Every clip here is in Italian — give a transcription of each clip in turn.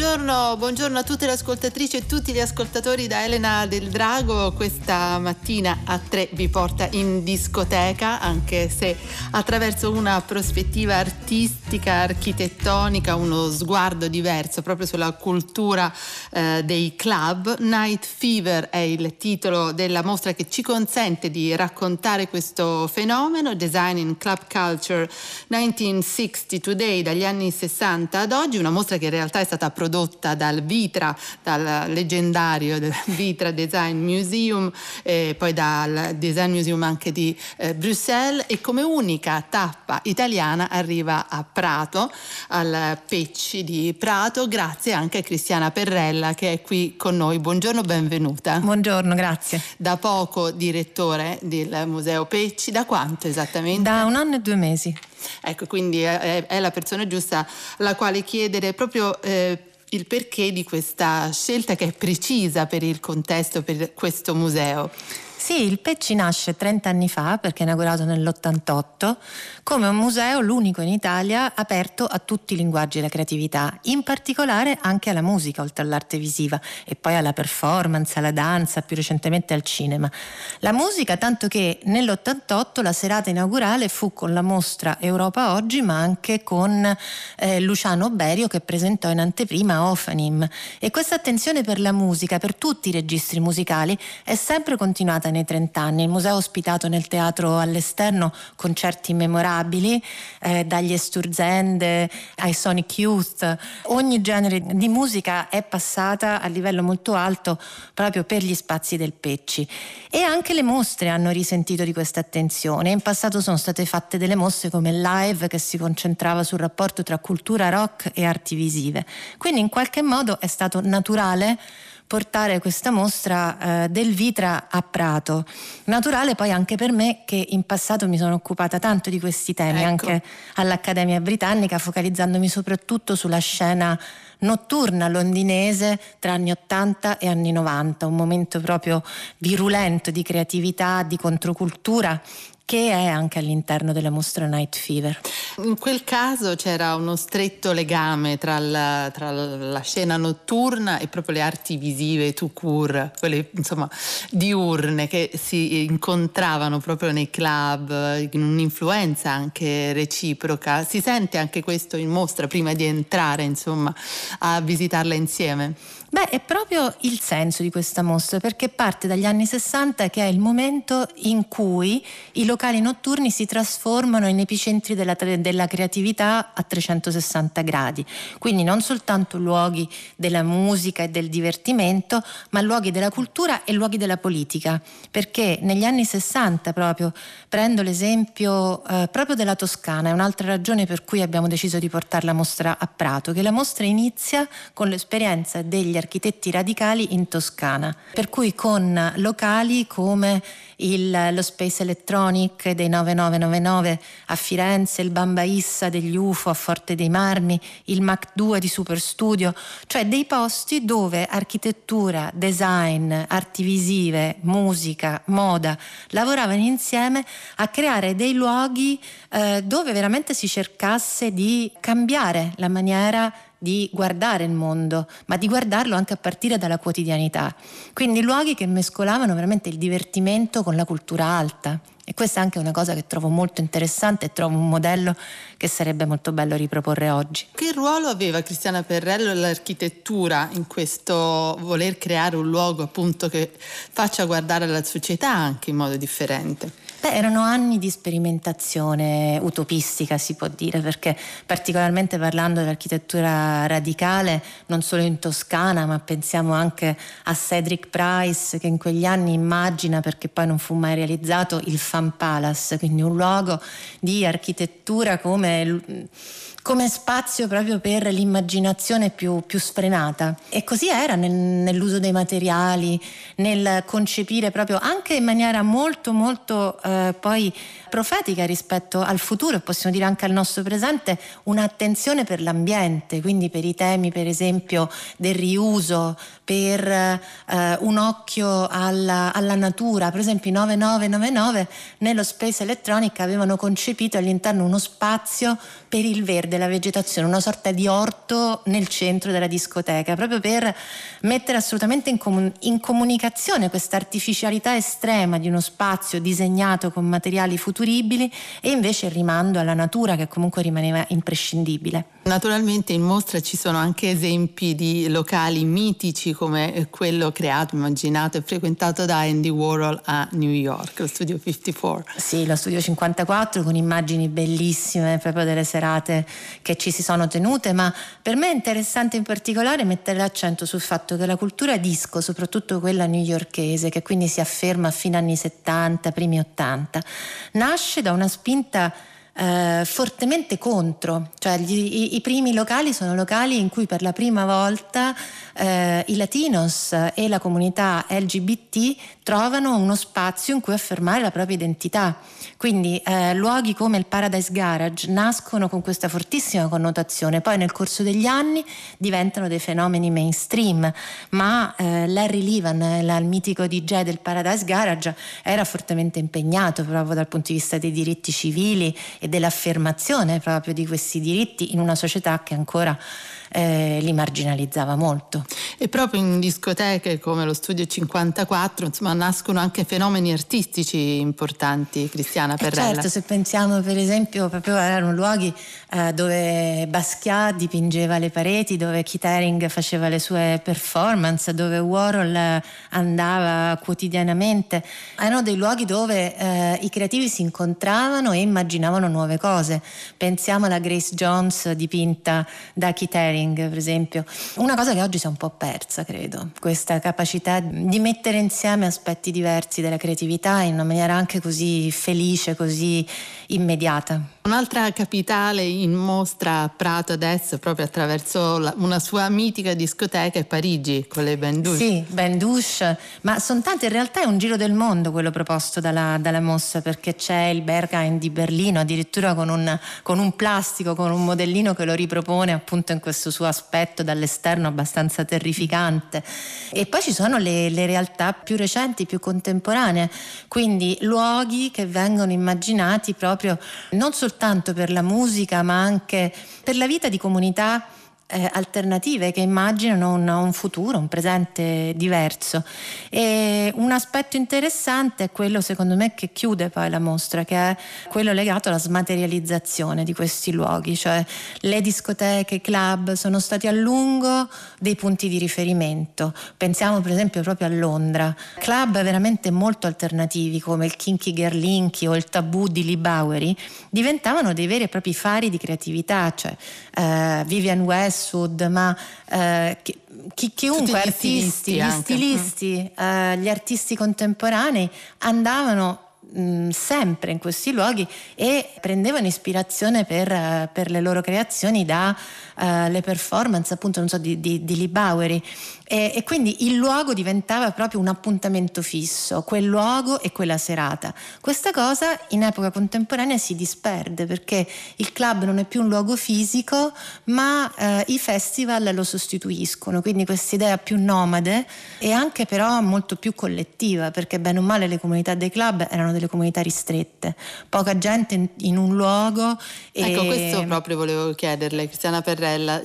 Buongiorno, buongiorno, a tutte le ascoltatrici e tutti gli ascoltatori da Elena del Drago. Questa mattina a tre vi porta in discoteca, anche se attraverso una prospettiva artistica, architettonica, uno sguardo diverso proprio sulla cultura eh, dei club. Night Fever è il titolo della mostra che ci consente di raccontare questo fenomeno, Design in Club Culture 1960 Today, dagli anni 60 ad oggi, una mostra che in realtà è stata prodotta dal Vitra, dal leggendario Vitra Design Museum, e poi dal Design Museum anche di eh, Bruxelles e come unica tappa italiana arriva a Prato, al Pecci di Prato, grazie anche a Cristiana Perrella che è qui con noi. Buongiorno, benvenuta. Buongiorno, grazie. Da poco direttore del Museo Pecci, da quanto esattamente? Da un anno e due mesi. Ecco, quindi è, è la persona giusta alla quale chiedere proprio eh, il perché di questa scelta che è precisa per il contesto, per questo museo. Sì, il Pecci nasce 30 anni fa perché è inaugurato nell'88 come un museo, l'unico in Italia, aperto a tutti i linguaggi della creatività, in particolare anche alla musica, oltre all'arte visiva e poi alla performance, alla danza, più recentemente al cinema. La musica, tanto che nell'88 la serata inaugurale fu con la mostra Europa Oggi, ma anche con eh, Luciano Berio che presentò in anteprima Ofanim. E questa attenzione per la musica, per tutti i registri musicali, è sempre continuata nei 30 anni. Il museo ha ospitato nel teatro all'esterno concerti memorabili, eh, dagli Esturzende ai Sonic Youth. Ogni genere di musica è passata a livello molto alto proprio per gli spazi del Pecci. E anche le mostre hanno risentito di questa attenzione. In passato sono state fatte delle mostre come Live che si concentrava sul rapporto tra cultura rock e arti visive. Quindi in qualche modo è stato naturale portare questa mostra eh, del Vitra a Prato. Naturale poi anche per me che in passato mi sono occupata tanto di questi temi, ecco. anche all'Accademia Britannica, focalizzandomi soprattutto sulla scena notturna londinese tra anni 80 e anni 90, un momento proprio virulento di creatività, di controcultura che è anche all'interno della mostra Night Fever. In quel caso c'era uno stretto legame tra la, tra la scena notturna e proprio le arti visive tout court, quelle insomma diurne che si incontravano proprio nei club, in un'influenza anche reciproca. Si sente anche questo in mostra prima di entrare insomma a visitarla insieme? Beh, è proprio il senso di questa mostra perché parte dagli anni 60 che è il momento in cui i locali notturni si trasformano in epicentri della, della creatività a 360 gradi. Quindi non soltanto luoghi della musica e del divertimento, ma luoghi della cultura e luoghi della politica. Perché negli anni 60 proprio, prendo l'esempio eh, proprio della Toscana, è un'altra ragione per cui abbiamo deciso di portare la mostra a Prato, che la mostra inizia con l'esperienza degli architetti radicali in Toscana, per cui con locali come il, lo Space Electronic dei 9999 a Firenze, il Bamba Issa degli UFO a Forte dei Marmi, il Mac 2 di Super Studio, cioè dei posti dove architettura, design, arti visive, musica, moda lavoravano insieme a creare dei luoghi eh, dove veramente si cercasse di cambiare la maniera di guardare il mondo, ma di guardarlo anche a partire dalla quotidianità. Quindi luoghi che mescolavano veramente il divertimento con la cultura alta. E questa è anche una cosa che trovo molto interessante e trovo un modello che sarebbe molto bello riproporre oggi. Che ruolo aveva Cristiana Perrello l'architettura in questo voler creare un luogo appunto che faccia guardare la società anche in modo differente? Beh, erano anni di sperimentazione utopistica, si può dire, perché particolarmente parlando dell'architettura radicale, non solo in Toscana, ma pensiamo anche a Cedric Price che in quegli anni immagina, perché poi non fu mai realizzato, il Fan Palace, quindi un luogo di architettura come come spazio proprio per l'immaginazione più, più sfrenata. E così era nel, nell'uso dei materiali, nel concepire proprio anche in maniera molto molto eh, poi profetica rispetto al futuro e possiamo dire anche al nostro presente un'attenzione per l'ambiente, quindi per i temi per esempio del riuso, per eh, un occhio alla, alla, natura. Per esempio i 9999 nello Space Electronic avevano concepito all'interno uno spazio per il verde, la vegetazione, una sorta di orto nel centro della discoteca, proprio per mettere assolutamente in, comun- in comunicazione questa artificialità estrema di uno spazio disegnato con materiali futuribili e invece il rimando alla natura che comunque rimaneva imprescindibile. Naturalmente in mostra ci sono anche esempi di locali mitici come quello creato, immaginato e frequentato da Andy Warhol a New York, lo studio 54. Sì, lo studio 54 con immagini bellissime proprio delle serate che ci si sono tenute, ma per me è interessante in particolare mettere l'accento sul fatto che la cultura disco, soprattutto quella newyorkese, che quindi si afferma a fine anni 70, primi 80, nasce da una spinta eh, fortemente contro, cioè gli, i, i, primi locali sono locali in cui per la prima volta eh, i latinos e la comunità LGBT trovano uno spazio in cui affermare la propria identità. Quindi eh, luoghi come il Paradise Garage nascono con questa fortissima connotazione, poi nel corso degli anni diventano dei fenomeni mainstream, ma eh, Larry Levan, il mitico DJ del Paradise Garage, era fortemente impegnato proprio dal punto di vista dei diritti civili e dell'affermazione proprio di questi diritti in una società che ancora eh, li marginalizzava molto. E proprio in discoteche come lo Studio 54 insomma, nascono anche fenomeni artistici importanti, Cristiana eh, Perrella. Eh certo, se pensiamo per esempio proprio erano luoghi eh, dove Basquiat dipingeva le pareti, dove Keith Haring faceva le sue performance, dove Warhol andava quotidianamente, erano dei luoghi dove eh, i creativi si incontravano e immaginavano nuove cose. Pensiamo alla Grace Jones dipinta da Keith Haring sharing, per esempio. Una cosa che oggi si è un po' persa, credo, questa capacità di mettere insieme aspetti diversi della creatività in una maniera anche così felice, così immediata. Un'altra capitale in mostra a Prato adesso, proprio attraverso la, una sua mitica discoteca, è Parigi con le Ben Douche. Sì, Ben Douche, ma sono tante, in realtà è un giro del mondo quello proposto dalla, dalla mostra, perché c'è il Berghain di Berlino, addirittura con un, con un plastico, con un modellino che lo ripropone appunto in questo suo aspetto dall'esterno abbastanza terrificante. E poi ci sono le, le realtà più recenti, più contemporanee, quindi luoghi che vengono immaginati proprio non soltanto per la musica, ma anche per la vita di comunità eh, alternative che immaginano un, un, futuro, un presente diverso. E un aspetto interessante è quello, secondo me, che chiude poi la mostra, che è quello legato alla smaterializzazione di questi luoghi, cioè le discoteche, i club sono stati a lungo dei punti di riferimento. Pensiamo per esempio proprio a Londra, club veramente molto alternativi come il Kinky Gerlinky o il Tabù di Lee Bowery diventavano dei veri e propri fari di creatività, cioè eh, Vivian West Westwood, ma eh, chi, chiunque, gli artisti, gli stilisti, eh, gli artisti contemporanei andavano mh, sempre in questi luoghi e prendevano ispirazione per, per le loro creazioni dalle uh, performance appunto so, di, di, di Lee Bowery e, e, quindi il luogo diventava proprio un appuntamento fisso, quel luogo e quella serata. Questa cosa in epoca contemporanea si disperde perché il club non è più un luogo fisico ma eh, i festival lo sostituiscono, quindi questa idea più nomade e anche però molto più collettiva perché bene o male le comunità dei club erano delle comunità ristrette, poca gente in, un luogo. Ecco, questo proprio volevo chiederle, Cristiana Perrella.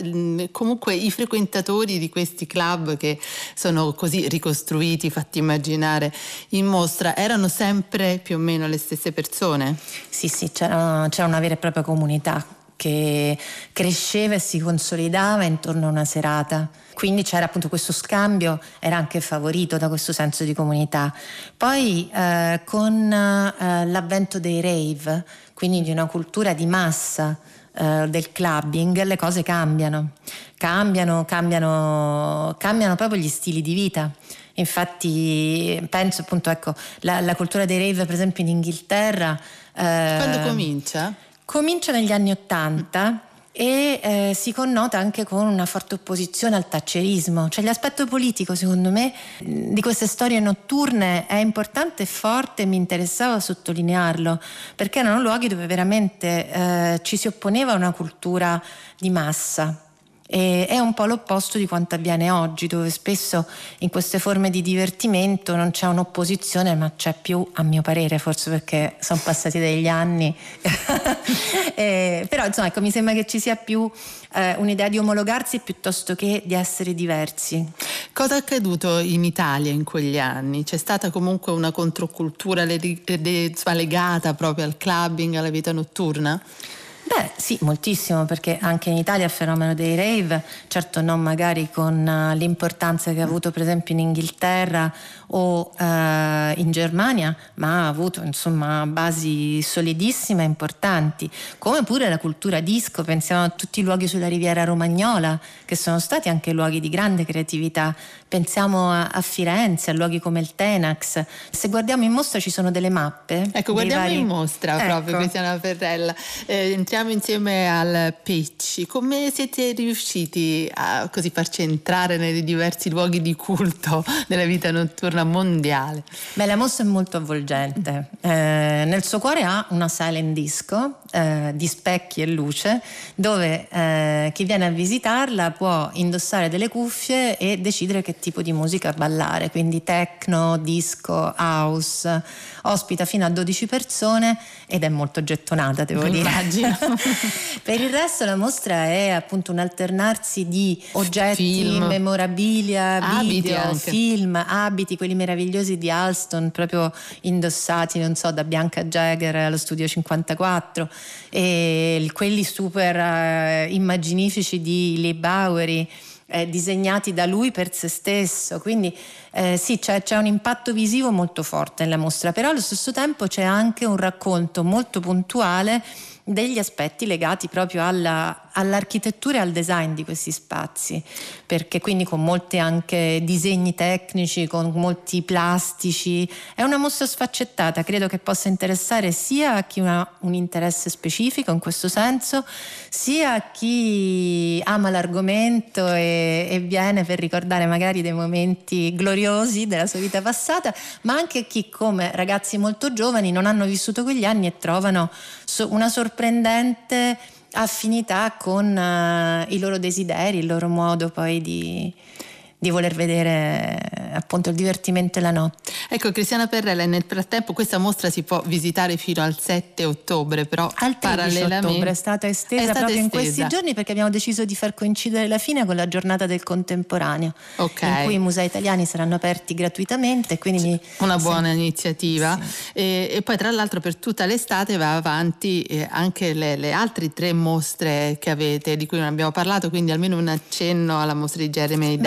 Comunque i frequentatori di questi club che sono così ricostruiti, fatti immaginare in mostra, erano sempre più o meno le stesse persone? Sì, sì, c'era, c'era una vera e propria comunità che cresceva e si consolidava intorno a una serata. Quindi c'era appunto questo scambio, era anche favorito da questo senso di comunità. Poi eh, con eh, l'avvento dei rave, quindi di una cultura di massa, eh, del clubbing, le cose cambiano, cambiano, cambiano, cambiano proprio gli stili di vita. Infatti penso appunto, ecco, la, la cultura dei rave per esempio in Inghilterra... Eh, Quando comincia? Comincia negli anni Ottanta e eh, si connota anche con una forte opposizione al taccerismo. Cioè l'aspetto politico, secondo me, di queste storie notturne è importante e forte mi interessava sottolinearlo, perché erano luoghi dove veramente eh, ci si opponeva a una cultura di massa e è un po' l'opposto di quanto avviene oggi, dove spesso in queste forme di divertimento non c'è un'opposizione, ma c'è più, a mio parere, forse perché sono passati degli anni. eh, però insomma, ecco, mi sembra che ci sia più eh, un'idea di omologarsi piuttosto che di essere diversi. Cosa è accaduto in Italia in quegli anni? C'è stata comunque una controcultura legata proprio al clubbing, alla vita notturna? Beh, sì, moltissimo, perché anche in Italia il fenomeno dei rave, certo non magari con uh, l'importanza che ha avuto per esempio in Inghilterra o uh, in Germania, ma ha avuto insomma basi solidissime e importanti, come pure la cultura disco, pensiamo a tutti i luoghi sulla riviera romagnola, che sono stati anche luoghi di grande creatività, pensiamo a, a Firenze, a luoghi come il Tenax. Se guardiamo in mostra ci sono delle mappe. Ecco, guardiamo vari... in mostra ecco. proprio, Cristiana Ferrella. Eh, entriamo insieme al Pitch. Come siete riusciti a così farci entrare nei diversi luoghi di culto della vita notturna mondiale? Beh, la mostra è molto avvolgente. Eh, nel suo cuore ha una silent disco eh, di specchi e luce dove eh, chi viene a visitarla può indossare delle cuffie e decidere che tipo di musica ballare, quindi techno, disco, house, ospita fino a 12 persone ed è molto gettonata, devo dire. Immagino. per il resto la mostra è appunto un alternarsi di oggetti, film. memorabilia, abiti video, anche. film, abiti, quelli meravigliosi di Alston, proprio indossati, non so, da Bianca Jagger allo studio 54, e quelli super uh, immaginifici di Lee Bowery eh, disegnati da lui per se stesso, quindi eh, sì c'è, c'è, un impatto visivo molto forte nella mostra, però allo stesso tempo c'è anche un racconto molto puntuale degli aspetti legati proprio alla, all'architettura e al design di questi spazi, perché quindi con molti anche disegni tecnici, con molti plastici, è una mostra sfaccettata, credo che possa interessare sia a chi ha un interesse specifico in questo senso, sia a chi ama l'argomento e, e viene per ricordare magari dei momenti gloriosi della sua vita passata, ma anche a chi come ragazzi molto giovani non hanno vissuto quegli anni e trovano una sorprendente affinità con uh, i loro desideri, il loro modo poi di, di voler vedere appunto il divertimento e la notte. Ecco Cristiana Perrella, nel frattempo questa mostra si può visitare fino al 7 ottobre, però al parallelamente ottobre è stata estesa è stata proprio estesa. in questi giorni perché abbiamo deciso di far coincidere la fine con la giornata del contemporaneo, okay. in cui i musei italiani saranno aperti gratuitamente. Quindi Una buona sì. iniziativa. Sì. E, e, poi tra l'altro per tutta l'estate va avanti eh, anche le, le, altre tre mostre che avete, di cui non abbiamo parlato, quindi almeno un accenno alla mostra di Jeremy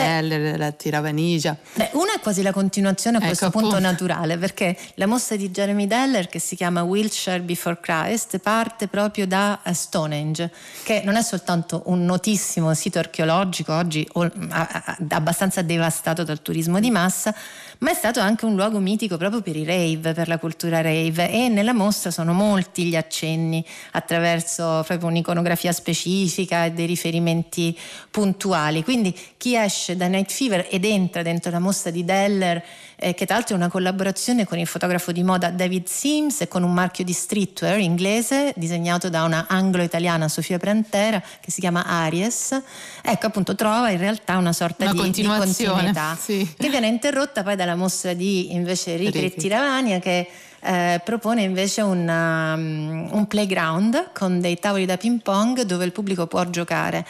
La Tiravanigia. Beh, una è quasi la continuazione a ecco, questo punto appunto. naturale, perché la mostra di Jeremy Deller, che si chiama Wilshire Before Christ, parte proprio da eh, Stonehenge, che non è soltanto un notissimo sito archeologico, oggi abbastanza devastato dal turismo di massa, ma è stato anche un luogo mitico proprio per i rave, per la cultura rave e nella mostra sono molti gli accenni attraverso proprio un'iconografia specifica e dei riferimenti puntuali. Quindi chi esce da Night Fever ed entra dentro la mostra di Deller eh, che tra l'altro è una collaborazione con il fotografo di moda David Sims e con un marchio di streetwear inglese disegnato da una anglo-italiana Sofia Prantera che si chiama Aries. Ecco, appunto, trova in realtà una sorta una di, di, continuità sì. che viene interrotta poi dalla mostra di invece Ricri Tiravania che eh, propone invece una, um, un playground con dei tavoli da ping pong dove il pubblico può giocare.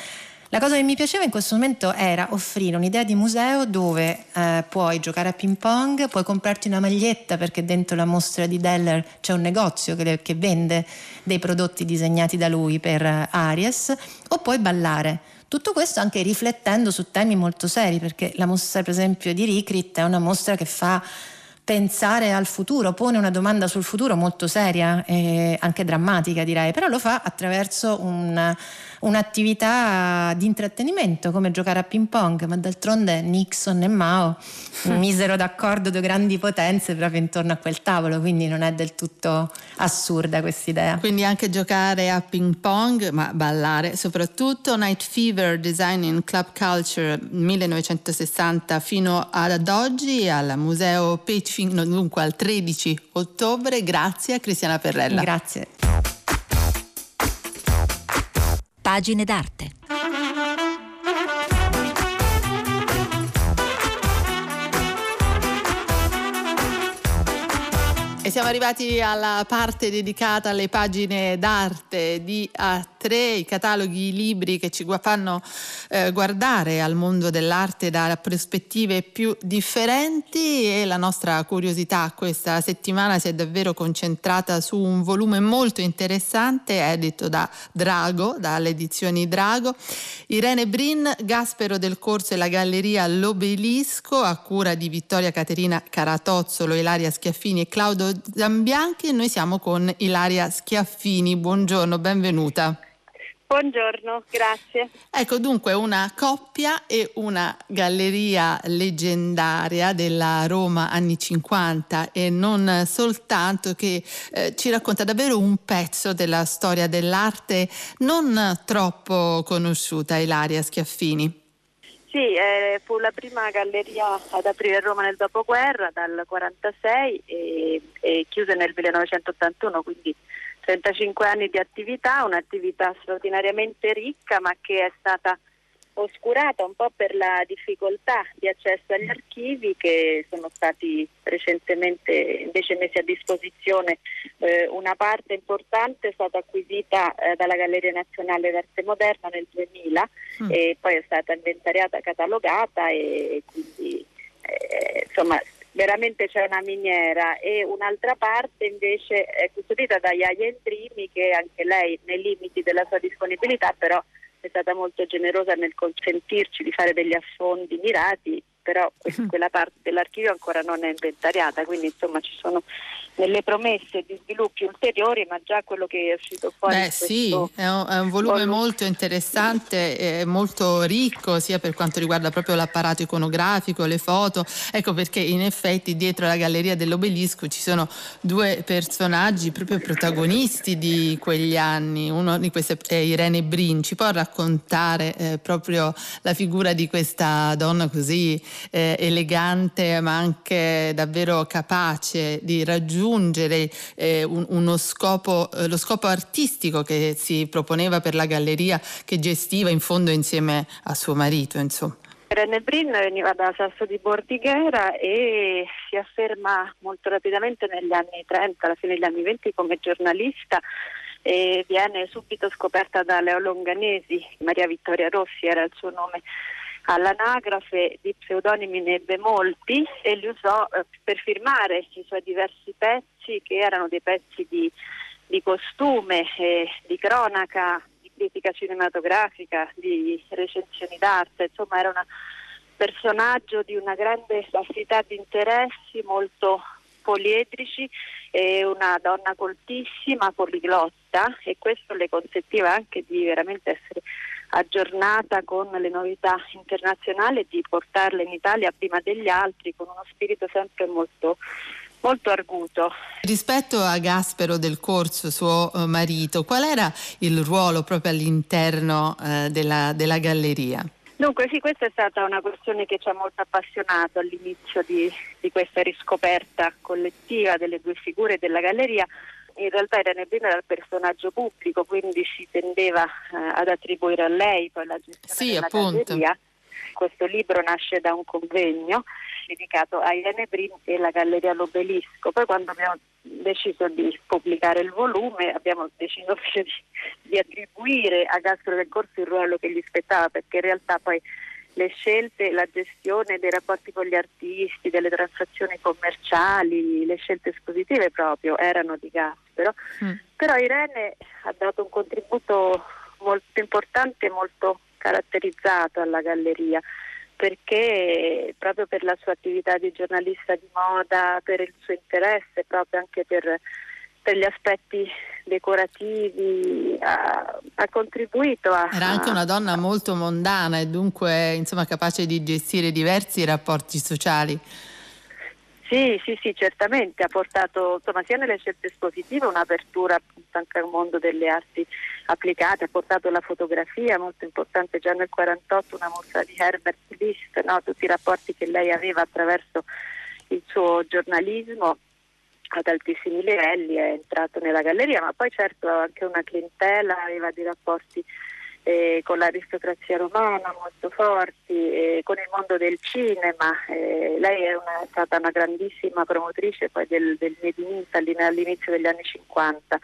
La cosa che mi piaceva in questo momento era offrire un'idea di museo dove eh, puoi giocare a ping pong, puoi comprarti una maglietta perché dentro la mostra di Deller c'è un negozio che, che vende dei prodotti disegnati da lui per eh, Aries, o puoi ballare. Tutto questo anche riflettendo su temi molto seri, perché la mostra per esempio di Ricrit è una mostra che fa pensare al futuro, pone una domanda sul futuro molto seria e anche drammatica direi, però lo fa attraverso un un'attività di intrattenimento come giocare a ping pong, ma d'altronde Nixon e Mao misero d'accordo due grandi potenze proprio intorno a quel tavolo, quindi non è del tutto assurda questa idea. Quindi anche giocare a ping pong, ma ballare soprattutto. Night Fever Design in Club Culture 1960 fino ad oggi al Museo Page, dunque al 13 ottobre. Grazie a Cristiana Perrella. Grazie. Pagine d'arte. E siamo arrivati alla parte dedicata alle pagine d'arte di A3, i cataloghi, i libri che ci fanno eh, guardare al mondo dell'arte da prospettive più differenti e la nostra curiosità questa settimana si è davvero concentrata su un volume molto interessante edito da Drago, dalle edizioni Drago. Irene Brin, Gaspero del Corso e la Galleria L'Obelisco a cura di Vittoria Caterina Caratozzolo, Ilaria Schiaffini e Claudio Zambianchi e noi siamo con Ilaria Schiaffini. Buongiorno, benvenuta. Buongiorno, grazie. Ecco dunque una coppia e una galleria leggendaria della Roma anni 50 e non soltanto che eh, ci racconta davvero un pezzo della storia dell'arte non troppo conosciuta, Ilaria Schiaffini. Sì, eh, fu la prima galleria ad aprire Roma nel dopoguerra dal 1946 e, e chiuse nel 1981, quindi 35 anni di attività, un'attività straordinariamente ricca ma che è stata oscurata un po' per la difficoltà di accesso agli archivi che sono stati recentemente invece messi a disposizione. Eh, una parte importante è stata acquisita eh, dalla Galleria Nazionale d'Arte Moderna nel 2000 mm. e poi è stata inventariata, catalogata e quindi eh, insomma veramente c'è una miniera e un'altra parte invece è custodita da Iaia Entrimi che anche lei nei limiti della sua disponibilità però è stata molto generosa nel consentirci di fare degli affondi mirati, però quella parte dell'archivio ancora non è inventariata, quindi insomma ci sono delle promesse di sviluppi ulteriori, ma già quello che è uscito fuori. Beh sì, è un, è un volume molto interessante molto ricco sia per quanto riguarda proprio l'apparato iconografico, le foto, ecco perché in effetti dietro la galleria dell'obelisco ci sono due personaggi proprio protagonisti di quegli anni, uno di questi è Irene Brin, ci può raccontare eh, proprio la figura di questa donna così eh, elegante ma anche davvero capace di raggiungere raggiungere eh, un, scopo, eh, lo scopo artistico che si proponeva per la galleria che gestiva in fondo insieme a suo marito. Insomma. Irene Brin veniva da Sasso di Bordighera e si afferma molto rapidamente negli anni 30, alla fine degli anni 20 come giornalista e viene subito scoperta da Leo Longanesi, Maria Vittoria Rossi era il suo nome all'anagrafe di pseudonimi ne ebbe molti e li usò eh, per firmare i suoi diversi pezzi che erano dei pezzi di, di costume, eh, di cronaca, di critica cinematografica, di recensioni d'arte, insomma era un personaggio di una grande vastità di interessi, molto poliedrici e una donna coltissima, poliglotta e questo le consentiva anche di veramente essere aggiornata con le novità internazionali e di portarle in Italia prima degli altri con uno spirito sempre molto molto arguto. Rispetto a Gaspero del Corso, suo eh, marito, qual era il ruolo proprio all'interno eh, della, della, galleria? Dunque sì, questa è stata una questione che ci ha molto appassionato all'inizio di, di questa riscoperta collettiva delle due figure della galleria in realtà Irene Brina era il personaggio pubblico, quindi si tendeva eh, ad attribuire a lei poi la gestione sì, della appunto. galleria. Questo libro nasce da un convegno dedicato a Irene Brin e la Galleria L'Obelisco. Poi quando abbiamo deciso di pubblicare il volume abbiamo deciso di, di attribuire a Gaspero del Corso il ruolo che gli spettava perché in realtà poi le scelte, la gestione dei rapporti con gli artisti, delle transazioni commerciali, le scelte espositive proprio erano di Gaspero. Mm. Però Irene ha dato un contributo molto importante e molto caratterizzato alla galleria perché proprio per la sua attività di giornalista di moda, per il suo interesse proprio anche per, per gli aspetti decorativi, ha, ha contribuito a... Era anche una donna molto mondana e dunque insomma, capace di gestire diversi rapporti sociali. Sì, sì, sì, certamente ha portato insomma, sia nelle scelte espositive un'apertura appunto anche al mondo delle arti applicate, ha portato la fotografia, molto importante già nel 1948 una mostra di Herbert List, no? tutti i rapporti che lei aveva attraverso il suo giornalismo ad altissimi livelli, è entrato nella galleria, ma poi certo anche una clientela, aveva dei rapporti eh, con l'aristocrazia romana molto forti, eh, con il mondo del cinema. Eh, lei è, una, è, stata una grandissima promotrice poi del, del Made all'inizio degli anni 50.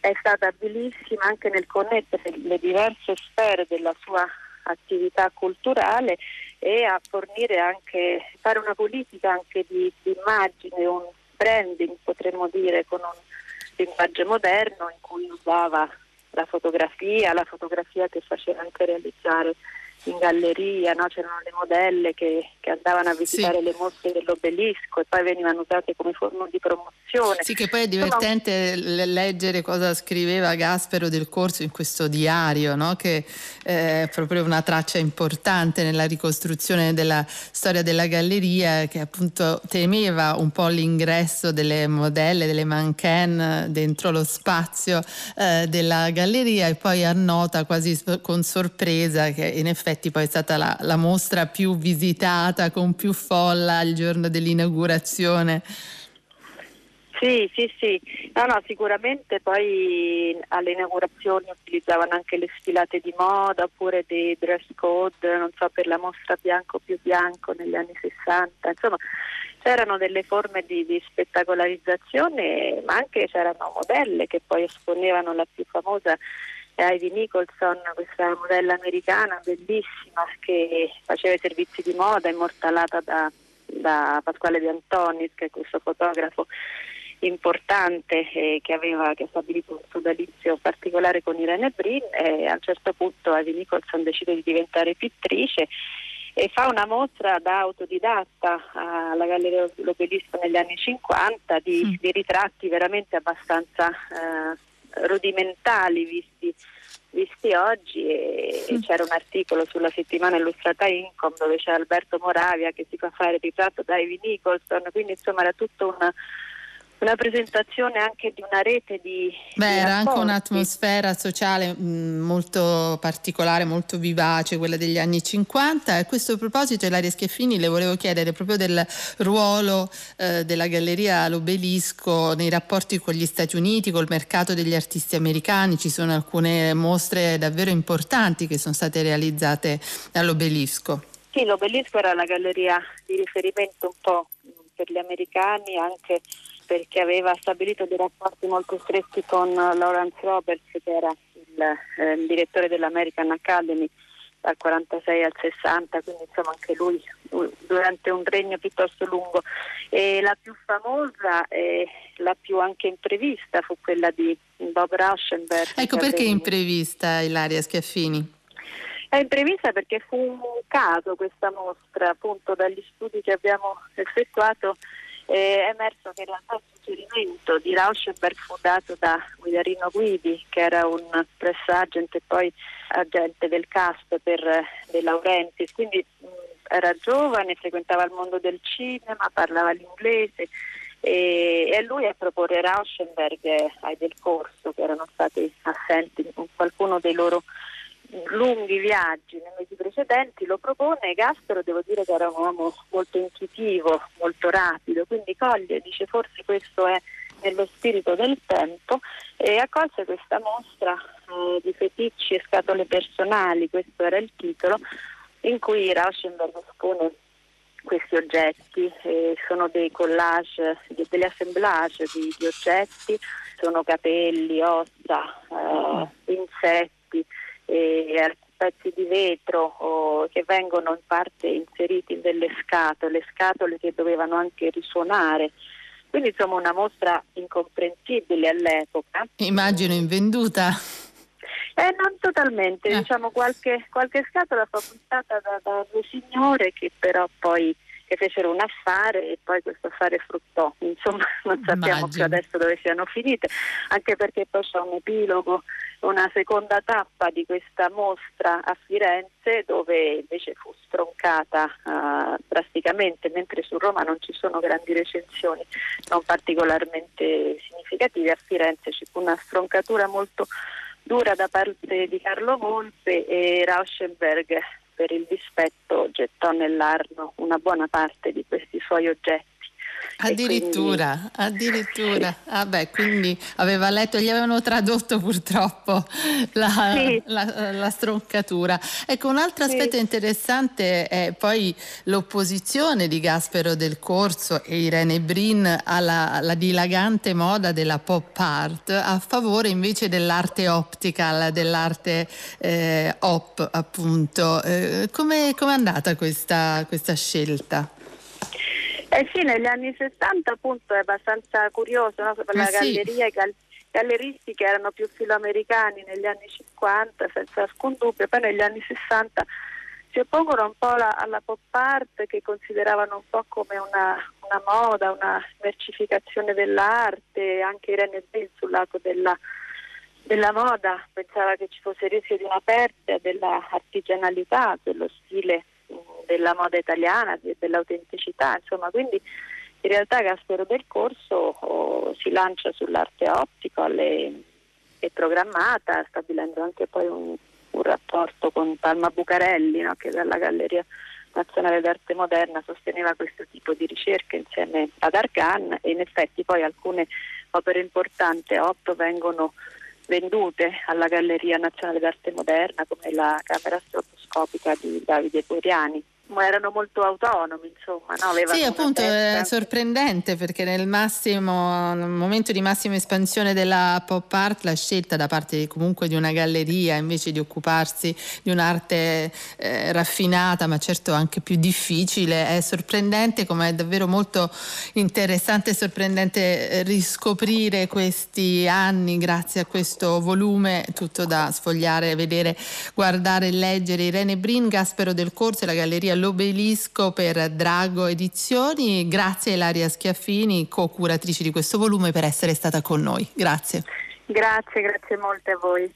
È stata abilissima anche nel connettere le diverse sfere della sua attività culturale e a fornire anche, fare una politica anche di, di immagine, un branding potremmo dire con un linguaggio moderno in cui usava la fotografia, la fotografia che faceva anche realizzare in galleria, no? c'erano le modelle che, che andavano a visitare sì. le mostre dell'obelisco e poi venivano usate come forma di promozione. Sì, che poi è divertente Insomma, leggere cosa scriveva Gaspero del Corso in questo diario, no? che è proprio una traccia importante nella ricostruzione della storia della galleria, che appunto temeva un po' l'ingresso delle modelle, delle mannequin dentro lo spazio eh, della galleria e poi annota quasi con sorpresa che in effetti effetti poi è stata la, la mostra più visitata, con più folla il giorno dell'inaugurazione. Sì, sì, sì, no, no, sicuramente poi alle inaugurazioni utilizzavano anche le sfilate di moda oppure dei dress code, non so, per la mostra bianco più bianco negli anni 60, insomma c'erano delle forme di, di spettacolarizzazione, ma anche c'erano modelle che poi esponevano la più famosa Ivy Nicholson, questa modella americana bellissima che faceva i servizi di moda, immortalata da, da Pasquale De Antonis, che è questo fotografo importante eh, che aveva che ha stabilito un sodalizio particolare con Irene Brin e a un certo punto Ivy Nicholson decide di diventare pittrice e fa una mostra da autodidatta alla Galleria L'Obelisco negli anni 50 di, mm. di ritratti veramente abbastanza eh, rudimentali visti, visti oggi e, mm. c'era un articolo sulla settimana illustrata Incom dove c'è Alberto Moravia che si fa fare ritratto da Ivy Nicholson, quindi insomma era tutto una una presentazione anche di una rete di... Beh, di era anche un'atmosfera sociale mh, molto particolare, molto vivace, quella degli anni 50. A questo proposito, Ilaria Scheffini, le volevo chiedere proprio del ruolo eh, della Galleria L'Obelisco nei rapporti con gli Stati Uniti, col mercato degli artisti americani. Ci sono alcune mostre davvero importanti che sono state realizzate all'Obelisco. Sì, l'Obelisco era la galleria di riferimento un po' per gli americani, anche perché aveva stabilito dei rapporti molto stretti con Lawrence Roberts, che era il, eh, direttore dell'American Academy dal 46 al 60, quindi insomma anche lui durante un regno piuttosto lungo. E la più famosa e la più anche imprevista fu quella di Bob Rauschenberg. Ecco perché imprevista Ilaria Schiaffini? È imprevista perché fu un caso questa mostra, appunto dagli studi che abbiamo effettuato è emerso che in realtà il suggerimento di Rauschenberg fu dato da Guidarino Guidi, che era un press agent e poi agente del cast per De Laurentiis, quindi mh, era giovane, frequentava il mondo del cinema, parlava l'inglese e è lui a proporre Rauschenberg ai del corso che erano stati assenti con qualcuno dei loro lunghi viaggi precedenti, lo propone Gaspero devo dire che era un uomo molto intuitivo, molto rapido, quindi coglie, dice forse questo è nello spirito del tempo e accolse questa mostra eh, di feticci e scatole personali, questo era il titolo, in cui Rauschenberg espone questi oggetti, eh, sono dei collage, degli assemblage di, di oggetti, sono capelli, ossa, eh, insetti, eh, pezzi di vetro oh, che vengono in parte inseriti in delle scatole, scatole che dovevano anche risuonare. Quindi insomma una mostra incomprensibile all'epoca. Immagino invenduta. Eh, non totalmente, eh. diciamo qualche, qualche scatola fu buttata da, da due signore che però poi che fecero un affare e poi questo affare fruttò. Insomma, non sappiamo Immagino. più adesso dove siano finite, anche perché poi c'è un epilogo, una seconda tappa di questa mostra a Firenze dove invece fu stroncata uh, drasticamente, mentre su Roma non ci sono grandi recensioni non particolarmente significative, a Firenze ci fu una stroncatura molto dura da parte di Carlo Volpe e Rauschenberg per il dispetto gettò nell'Arno una buona parte di questi suoi oggetti. Addirittura, quindi... addirittura. Ah beh, quindi aveva letto, gli avevano tradotto purtroppo la, sì. la, la stroncatura. Ecco, un altro aspetto sì. interessante è poi l'opposizione di Gaspero del Corso e Irene Brin alla, alla dilagante moda della pop art a favore invece dell'arte optical, dell'arte eh, op appunto. Eh, come è andata questa, questa scelta? Eh sì, negli anni 60 appunto è abbastanza curioso, no? per la eh galleria, sì. i galleristi che erano più filoamericani negli anni 50 senza alcun dubbio, poi negli anni 60 si oppongono un po' la, alla pop art che consideravano un po' come una, una moda, una mercificazione dell'arte, anche Irene Bell sul lato della, della moda pensava che ci fosse il rischio di una perdita dell'artigianalità, dello stile della moda italiana, dell'autenticità, insomma, quindi in realtà Gaspero del Corso oh, si lancia sull'arte optical e, e programmata, stabilendo anche poi un, un rapporto con Palma Bucarelli, no, che dalla Galleria Nazionale d'Arte Moderna sosteneva questo tipo di ricerche insieme ad Argan e in effetti poi alcune opere importanti, otto, vengono vendute alla Galleria Nazionale d'Arte Moderna come la camera stroboscopica di Davide Boriani erano molto autonomi, insomma. No? sì, appunto è sorprendente perché nel, massimo, nel momento di massima espansione della pop art la scelta da parte comunque di una galleria invece di occuparsi di un'arte eh, raffinata ma certo anche più difficile è sorprendente come è davvero molto interessante e sorprendente eh, riscoprire questi anni grazie a questo volume tutto da sfogliare, vedere, guardare e leggere Irene Brin, Gaspero del Corso e la galleria l'obelisco per Drago Edizioni. Grazie a Ilaria Schiaffini, co-curatrice di questo volume, per essere stata con noi. Grazie. Grazie, grazie molte a voi.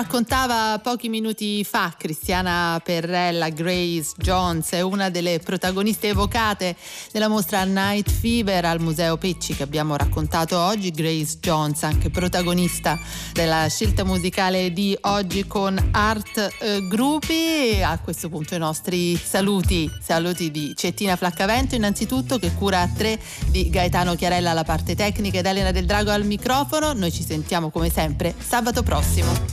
Raccontava pochi minuti fa Cristiana Perrella, Grace Jones è una delle protagoniste evocate della mostra Night Fever al Museo Pecci che abbiamo raccontato oggi. Grace Jones, anche protagonista della scelta musicale di oggi con Art eh, Gruppi. A questo punto i nostri saluti, saluti di Cettina Flaccavento innanzitutto che cura a tre di Gaetano Chiarella alla parte tecnica ed Elena del Drago al microfono. Noi ci sentiamo come sempre sabato prossimo.